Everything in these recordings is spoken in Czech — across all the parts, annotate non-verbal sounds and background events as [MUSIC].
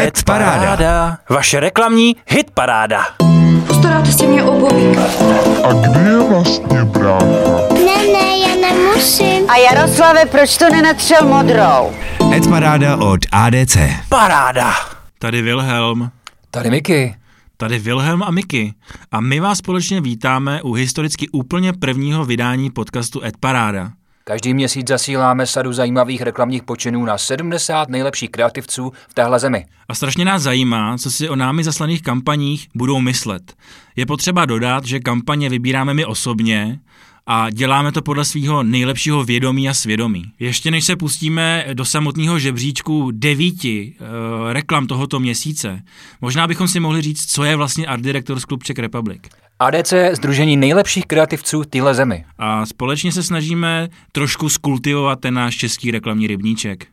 Ed Paráda. Vaše reklamní hit paráda. Postaráte si mě o Bobíka. A kde je vlastně brácha? Ne, ne, já nemusím. A Jaroslave, proč to nenatřel modrou? Ed Paráda od ADC. Paráda. Tady Wilhelm. Tady Miky. Tady Wilhelm a Miky. A my vás společně vítáme u historicky úplně prvního vydání podcastu Ed Paráda. Každý měsíc zasíláme sadu zajímavých reklamních počinů na 70 nejlepších kreativců v téhle zemi. A strašně nás zajímá, co si o námi zaslaných kampaních budou myslet. Je potřeba dodat, že kampaně vybíráme my osobně a děláme to podle svého nejlepšího vědomí a svědomí. Ještě než se pustíme do samotného žebříčku devíti uh, reklam tohoto měsíce, možná bychom si mohli říct, co je vlastně Art Directors Club Czech Republic. ADC je združení nejlepších kreativců téhle zemi. A společně se snažíme trošku skultivovat ten náš český reklamní rybníček.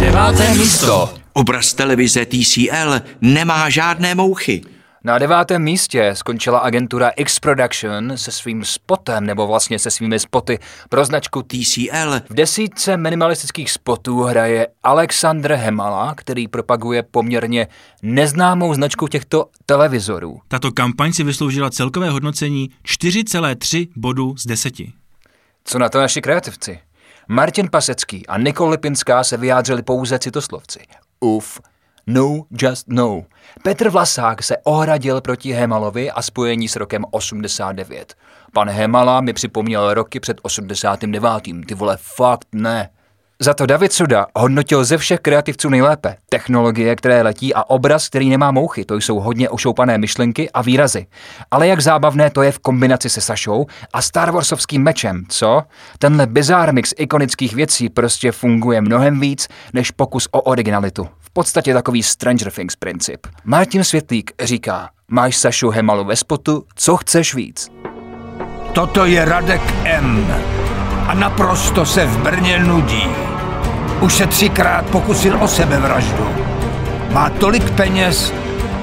Deváté místo. Obraz televize TCL nemá žádné mouchy. Na devátém místě skončila agentura X Production se svým spotem, nebo vlastně se svými spoty pro značku TCL V desítce minimalistických spotů hraje Alexandr Hemala, který propaguje poměrně neznámou značku těchto televizorů. Tato kampaň si vysloužila celkové hodnocení 4,3 bodu z 10. Co na to naši kreativci? Martin Pasecký a Nikol Lipinská se vyjádřili pouze citoslovci. Uf, no, just no. Petr Vlasák se ohradil proti Hemalovi a spojení s rokem 89. Pan Hemala mi připomněl roky před 89. Ty vole, fakt ne. Za to David Suda hodnotil ze všech kreativců nejlépe. Technologie, které letí a obraz, který nemá mouchy, to jsou hodně ošoupané myšlenky a výrazy. Ale jak zábavné to je v kombinaci se Sašou a Star Warsovským mečem, co? Tenhle bizár mix ikonických věcí prostě funguje mnohem víc než pokus o originalitu. V podstatě takový Stranger Things princip. Martin Světlík říká, máš Sašu Hemalu ve spotu, co chceš víc? Toto je Radek M. A naprosto se v Brně nudí. Už se třikrát pokusil o sebevraždu. Má tolik peněz,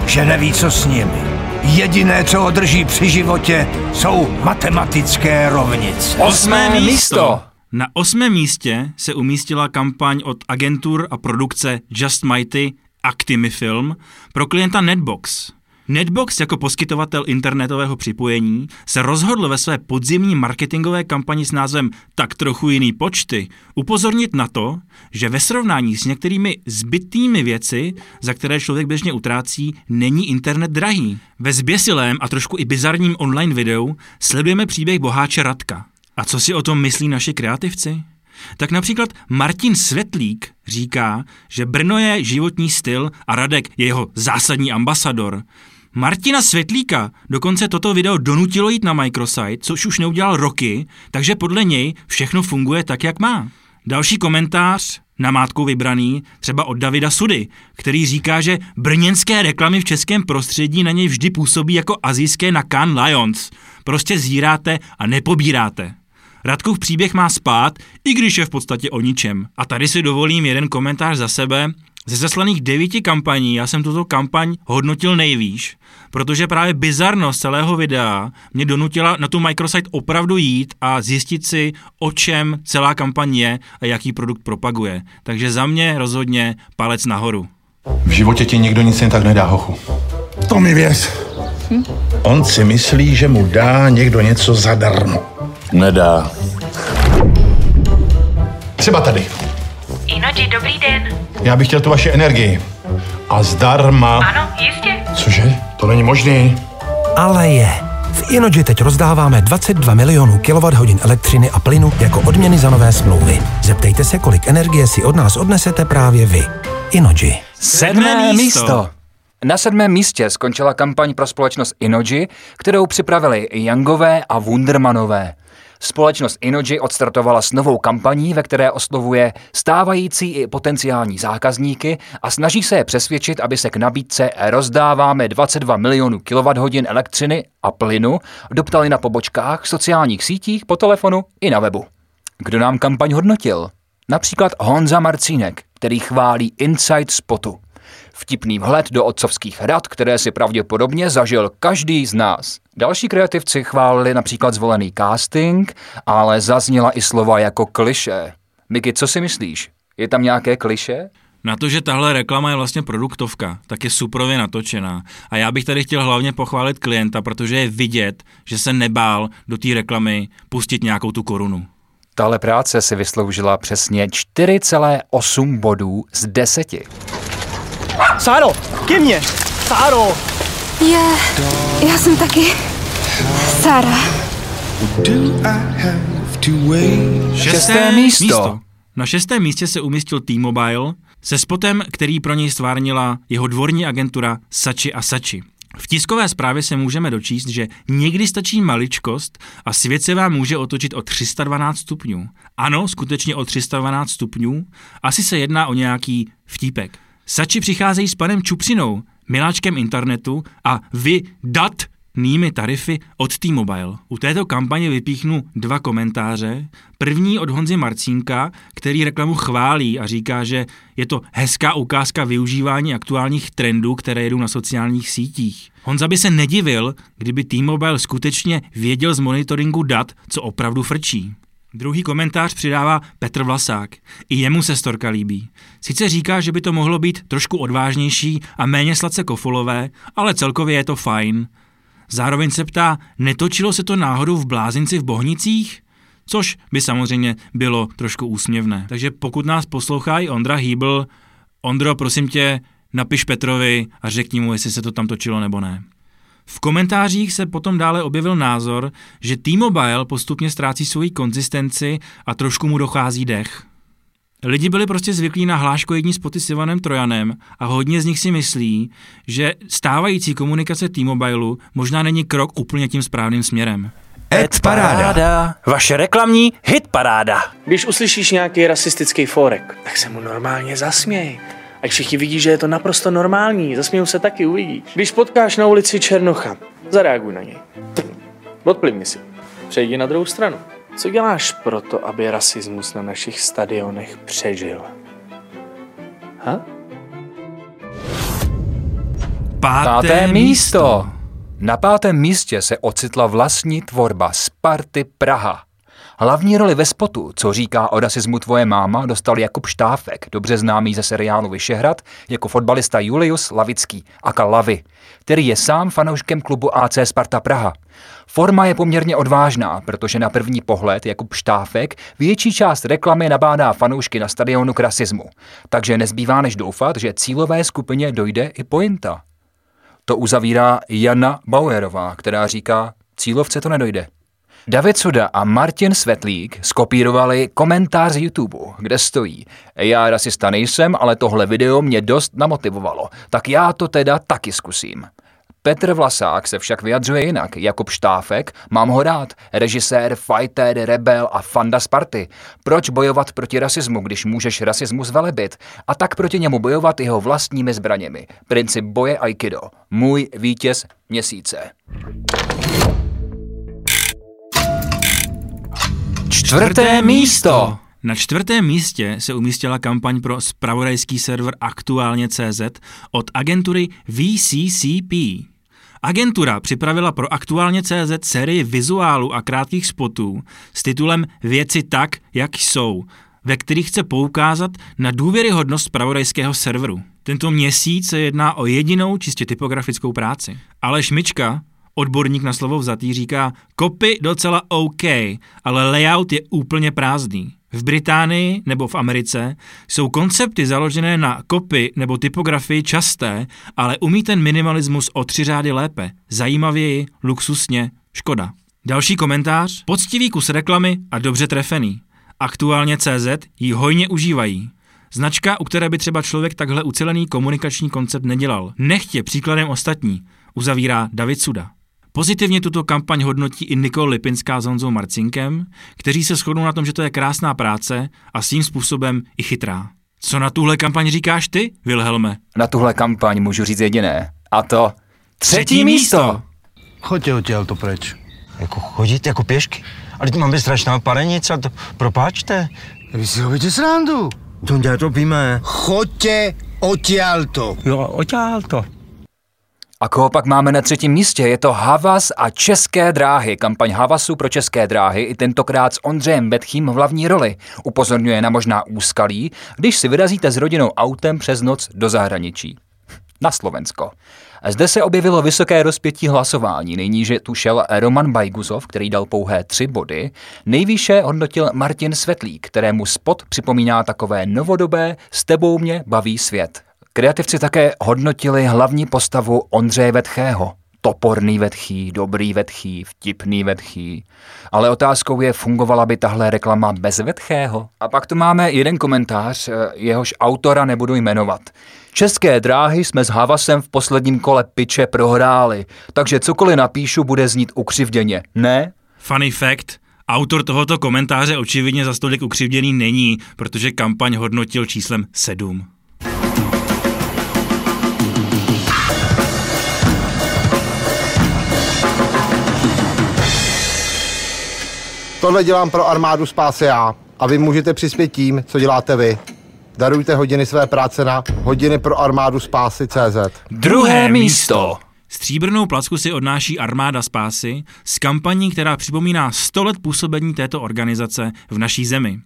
že neví, co s nimi. Jediné, co ho drží při životě, jsou matematické rovnice. Osmé místo! Na osmém místě se umístila kampaň od agentur a produkce Just Mighty Actimi Film pro klienta Netbox. Netbox jako poskytovatel internetového připojení se rozhodl ve své podzimní marketingové kampani s názvem Tak trochu jiný počty upozornit na to, že ve srovnání s některými zbytnými věci, za které člověk běžně utrácí, není internet drahý. Ve zběsilém a trošku i bizarním online videu sledujeme příběh boháče Radka. A co si o tom myslí naši kreativci? Tak například Martin Světlík říká, že Brno je životní styl a Radek je jeho zásadní ambasador. Martina Světlíka dokonce toto video donutilo jít na microsite, což už neudělal roky, takže podle něj všechno funguje tak, jak má. Další komentář, namátkou vybraný, třeba od Davida Sudy, který říká, že brněnské reklamy v českém prostředí na něj vždy působí jako azijské na Cannes Lions. Prostě zíráte a nepobíráte. Radkův příběh má spát, i když je v podstatě o ničem. A tady si dovolím jeden komentář za sebe. Ze zaslaných devíti kampaní já jsem tuto kampaň hodnotil nejvýš, protože právě bizarnost celého videa mě donutila na tu microsite opravdu jít a zjistit si, o čem celá kampaň je a jaký produkt propaguje. Takže za mě rozhodně palec nahoru. V životě ti nikdo nic jen tak nedá, hochu. To mi věř. On si myslí, že mu dá někdo něco zadarmo. Nedá. Třeba tady. Inoji, dobrý den. Já bych chtěl tu vaši energii. A zdarma. Ano, jistě. Cože? To není možný. Ale je. V Inoji teď rozdáváme 22 milionů kWh elektřiny a plynu jako odměny za nové smlouvy. Zeptejte se, kolik energie si od nás odnesete právě vy. Inoji. Sedmé místo. Na sedmém místě skončila kampaň pro společnost Inoji, kterou připravili Youngové a Wundermanové. Společnost Inoji odstartovala s novou kampaní, ve které oslovuje stávající i potenciální zákazníky a snaží se je přesvědčit, aby se k nabídce rozdáváme 22 milionů kWh elektřiny a plynu doptali na pobočkách, sociálních sítích, po telefonu i na webu. Kdo nám kampaň hodnotil? Například Honza Marcínek, který chválí Inside Spotu. Vtipný vhled do otcovských rad, které si pravděpodobně zažil každý z nás. Další kreativci chválili například zvolený casting, ale zazněla i slova jako kliše. Miky, co si myslíš? Je tam nějaké kliše? Na to, že tahle reklama je vlastně produktovka, tak je suprově natočená. A já bych tady chtěl hlavně pochválit klienta, protože je vidět, že se nebál do té reklamy pustit nějakou tu korunu. Tahle práce si vysloužila přesně 4,8 bodů z 10. Sáro, ke mně! Sáro! Je, já jsem taky Sara. Šesté místo. Na šestém místě se umístil T-Mobile se spotem, který pro něj stvárnila jeho dvorní agentura Sači a Sači. V tiskové zprávě se můžeme dočíst, že někdy stačí maličkost a svět se vám může otočit o 312 stupňů. Ano, skutečně o 312 stupňů. Asi se jedná o nějaký vtípek. Sači přicházejí s panem Čupřinou, miláčkem internetu a vy dat nými tarify od T-Mobile. U této kampaně vypíchnu dva komentáře. První od Honzy Marcínka, který reklamu chválí a říká, že je to hezká ukázka využívání aktuálních trendů, které jedou na sociálních sítích. Honza by se nedivil, kdyby T-Mobile skutečně věděl z monitoringu dat, co opravdu frčí. Druhý komentář přidává Petr Vlasák. I jemu se storka líbí. Sice říká, že by to mohlo být trošku odvážnější a méně sladce kofolové, ale celkově je to fajn. Zároveň se ptá, netočilo se to náhodou v Blázinci v Bohnicích? Což by samozřejmě bylo trošku úsměvné. Takže pokud nás poslouchá i Ondra Hýbl, Ondro, prosím tě, napiš Petrovi a řekni mu, jestli se to tam točilo nebo ne. V komentářích se potom dále objevil názor, že T-Mobile postupně ztrácí svoji konzistenci a trošku mu dochází dech. Lidi byli prostě zvyklí na hláško jední spoty s Ivanem Trojanem a hodně z nich si myslí, že stávající komunikace T-Mobileu možná není krok úplně tím správným směrem. Ed Paráda. Vaše reklamní hit paráda. Když uslyšíš nějaký rasistický forek, tak se mu normálně zasměj. Ať všichni vidí, že je to naprosto normální, zasmějou se taky, uvidíš. Když potkáš na ulici Černocha, zareaguj na něj. Odplivni si. Přejdi na druhou stranu. Co děláš proto, aby rasismus na našich stadionech přežil? Ha? Páté, Páté místo. Na pátém místě se ocitla vlastní tvorba Sparty Praha. Hlavní roli ve spotu, co říká o rasismu tvoje máma, dostal Jakub Štáfek, dobře známý ze seriálu Vyšehrad, jako fotbalista Julius Lavický, aka Lavy, který je sám fanouškem klubu AC Sparta Praha. Forma je poměrně odvážná, protože na první pohled Jakub Štáfek větší část reklamy nabádá fanoušky na stadionu k rasismu. Takže nezbývá než doufat, že cílové skupině dojde i pointa. To uzavírá Jana Bauerová, která říká, cílovce to nedojde. David Suda a Martin Svetlík skopírovali komentář z YouTube, kde stojí Já rasista nejsem, ale tohle video mě dost namotivovalo, tak já to teda taky zkusím. Petr Vlasák se však vyjadřuje jinak. Jakub Štáfek, mám ho rád, režisér, fighter, rebel a fanda Sparty. Proč bojovat proti rasismu, když můžeš rasismus velebit? A tak proti němu bojovat jeho vlastními zbraněmi. Princip boje Aikido. Můj vítěz měsíce. Čtvrté místo. Na čtvrtém místě se umístila kampaň pro spravodajský server Aktuálně.cz od agentury VCCP. Agentura připravila pro Aktuálně.cz sérii vizuálů a krátkých spotů s titulem Věci tak, jak jsou, ve kterých chce poukázat na důvěryhodnost spravodajského serveru. Tento měsíc se jedná o jedinou čistě typografickou práci. Ale Šmička, odborník na slovo vzatý, říká, kopy docela OK, ale layout je úplně prázdný. V Británii nebo v Americe jsou koncepty založené na kopy nebo typografii časté, ale umí ten minimalismus o tři řády lépe, zajímavěji, luxusně, škoda. Další komentář, poctivý kus reklamy a dobře trefený. Aktuálně CZ ji hojně užívají. Značka, u které by třeba člověk takhle ucelený komunikační koncept nedělal. Nechtě příkladem ostatní, uzavírá David Suda. Pozitivně tuto kampaň hodnotí i Nikol Lipinská s Honzou Marcinkem, kteří se shodnou na tom, že to je krásná práce a svým způsobem i chytrá. Co na tuhle kampaň říkáš ty, Wilhelme? Na tuhle kampaň můžu říct jediné. A to třetí místo. Choďte odtěl to preč. Jako chodit jako pěšky? Ale mám být strašná parenice, to propáčte. Vy si robíte srandu. To to víme. Choďte odtěl to. Jo, odtěl to. A koho pak máme na třetím místě? Je to Havas a České dráhy. Kampaň Havasu pro České dráhy i tentokrát s Ondřejem Betchým v hlavní roli. Upozorňuje na možná úskalí, když si vyrazíte s rodinou autem přes noc do zahraničí. [LAUGHS] Na Slovensko. Zde se objevilo vysoké rozpětí hlasování. Nejníže tu šel Roman Bajguzov, který dal pouhé tři body. Nejvýše hodnotil Martin Svetlík, kterému spot připomíná takové novodobé S tebou mě baví svět. Kreativci také hodnotili hlavní postavu Ondřeje Vetchého. Toporný vetchý, dobrý vetchý, vtipný vetchý. Ale otázkou je, fungovala by tahle reklama bez vetchého? A pak tu máme jeden komentář, eh, jehož autora nebudu jmenovat. České dráhy jsme s Havasem v posledním kole piče prohráli, takže cokoliv napíšu, bude znít ukřivděně, ne? Funny fact, autor tohoto komentáře očividně za stolik ukřivděný není, protože kampaň hodnotil číslem 7. Tohle dělám pro armádu spásy já. A vy můžete přispět tím, co děláte vy. Darujte hodiny své práce na hodiny pro armádu spásy CZ. Druhé místo. Stříbrnou placku si odnáší Armáda spásy s kampaní, která připomíná 100 let působení této organizace v naší zemi.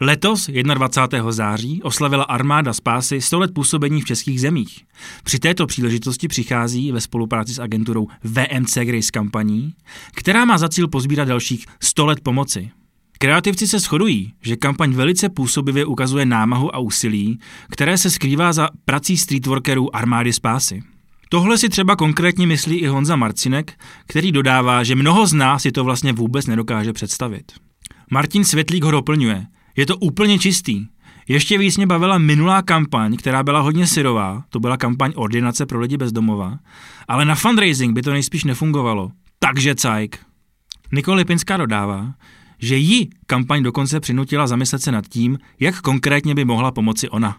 Letos, 21. září, oslavila Armáda spásy 100 let působení v českých zemích. Při této příležitosti přichází ve spolupráci s agenturou VMC Grace kampaní, která má za cíl pozbírat dalších 100 let pomoci. Kreativci se shodují, že kampaň velice působivě ukazuje námahu a úsilí, které se skrývá za prací streetworkerů armády spásy. Tohle si třeba konkrétně myslí i Honza Marcinek, který dodává, že mnoho z nás si to vlastně vůbec nedokáže představit. Martin Světlík ho doplňuje. Je to úplně čistý. Ještě víc mě bavila minulá kampaň, která byla hodně syrová, to byla kampaň ordinace pro lidi bez domova, ale na fundraising by to nejspíš nefungovalo. Takže cajk. Nikol Lipinská dodává, že ji kampaň dokonce přinutila zamyslet se nad tím, jak konkrétně by mohla pomoci ona.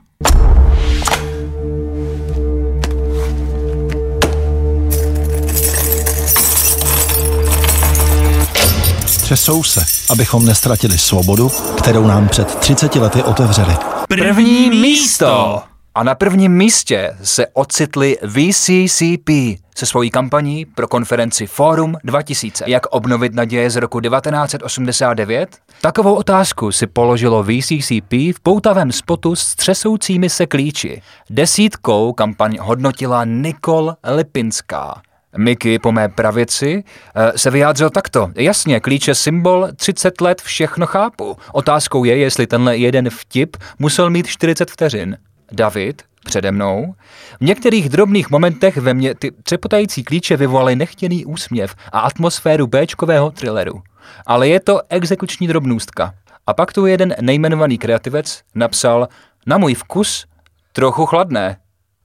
Třesou se, abychom nestratili svobodu, kterou nám před 30 lety otevřeli. První místo! A na prvním místě se ocitli VCCP se svojí kampaní pro konferenci Forum 2000. Jak obnovit naděje z roku 1989? Takovou otázku si položilo VCCP v poutavém spotu s třesoucími se klíči. Desítkou kampaň hodnotila Nikol Lipinská. Miky po mé pravici eh, se vyjádřil takto. Jasně, klíče symbol, 30 let všechno chápu. Otázkou je, jestli tenhle jeden vtip musel mít 40 vteřin. David, přede mnou. V některých drobných momentech ve mně ty třepotající klíče vyvolaly nechtěný úsměv a atmosféru Bčkového thrilleru. Ale je to exekuční drobnůstka. A pak tu jeden nejmenovaný kreativec napsal na můj vkus trochu chladné.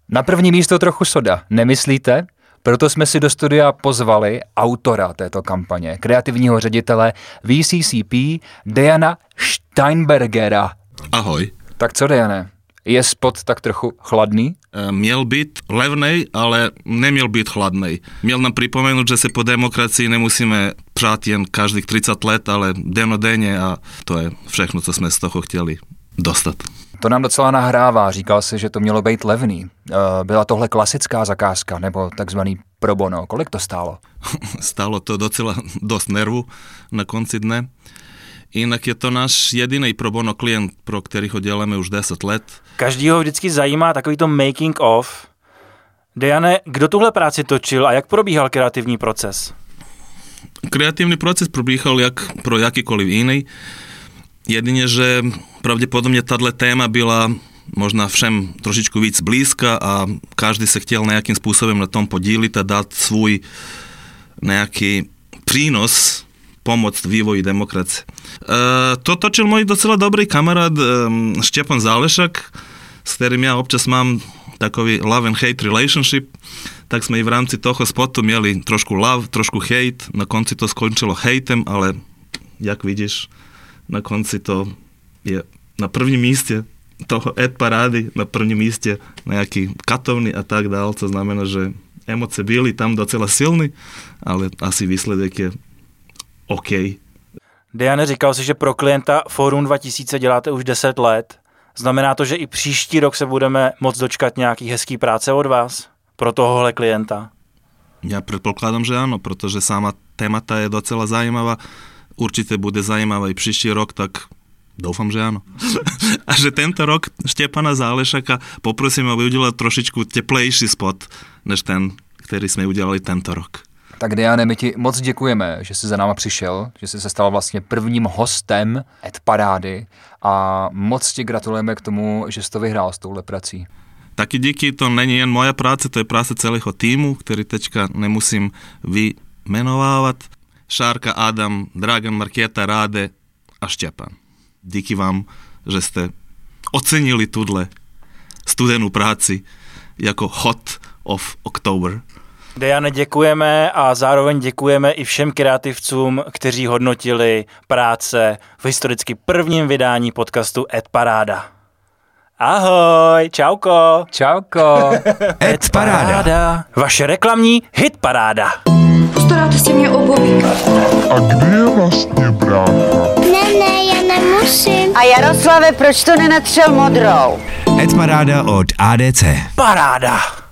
Na první místo trochu soda, nemyslíte? Proto jsme si do studia pozvali autora této kampaně, kreativního ředitele VCCP, Diana Steinbergera. Ahoj. Tak co, Diane? Je spot tak trochu chladný? Měl být levnej, ale neměl být chladný. Měl nám připomenout, že se po demokracii nemusíme přát jen každých 30 let, ale denodenně a to je všechno, co jsme z toho chtěli dostat. To nám docela nahrává. Říkal si, že to mělo být levný. Byla tohle klasická zakázka nebo takzvaný pro bono. Kolik to stálo? [LAUGHS] stálo to docela dost nervu na konci dne. Jinak je to náš jediný pro bono klient, pro kterého děláme už 10 let. Každýho vždycky zajímá takový to making of. Dejane, kdo tuhle práci točil a jak probíhal kreativní proces? Kreativní proces probíhal jak pro jakýkoliv jiný. Jedině, že pravděpodobně tato téma byla možná všem trošičku víc blízka a každý se chtěl nějakým způsobem na tom podílit a dát svůj nějaký přínos pomoct vývoji demokracie. E, to točil můj docela dobrý kamarád e, Štěpan Zálešak, s kterým já občas mám takový love and hate relationship, tak jsme i v rámci toho spotu měli trošku love, trošku hate, na konci to skončilo hejtem, ale jak vidíš, na konci to je na prvním místě toho ad parády, na prvním místě nejaký katovný a tak dál, co znamená, že emoce byly tam docela silný, ale asi výsledek je OK. Diane, říkal jsi, že pro klienta Forum 2000 děláte už 10 let. Znamená to, že i příští rok se budeme moc dočkat nějaký hezký práce od vás pro tohohle klienta? Ja predpokladám, že áno, pretože sama témata je docela zajímavá. Určite bude zajímavá i příští rok, tak Doufám, že áno. [LAUGHS] A že tento rok Štepana Zálešaka poprosím, aby udělal trošičku teplejší spot, než ten, který jsme udělali tento rok. Tak Diane, my ti moc děkujeme, že jsi za náma přišel, že jsi se stal vlastně prvním hostem Ed Parády a moc ti gratulujeme k tomu, že jsi to vyhrál s touhle prací. Taky díky, to není jen moja práce, to je práce celého týmu, který teďka nemusím vymenovávat. Šárka, Adam, Dragan, Marketa, Ráde a Štěpan. Díky vám, že jste ocenili tuhle studenou práci jako Hot of October. Dejane, děkujeme a zároveň děkujeme i všem kreativcům, kteří hodnotili práce v historicky prvním vydání podcastu Ed Paráda. Ahoj, čauko. Čauko. [LAUGHS] Ed Paráda. Vaše reklamní hit paráda. Postaráte si mě obojí. A kde je vlastně brácha? Nemusím. A Jaroslave, proč to nenatřel modrou? Ed Paráda od ADC. Paráda.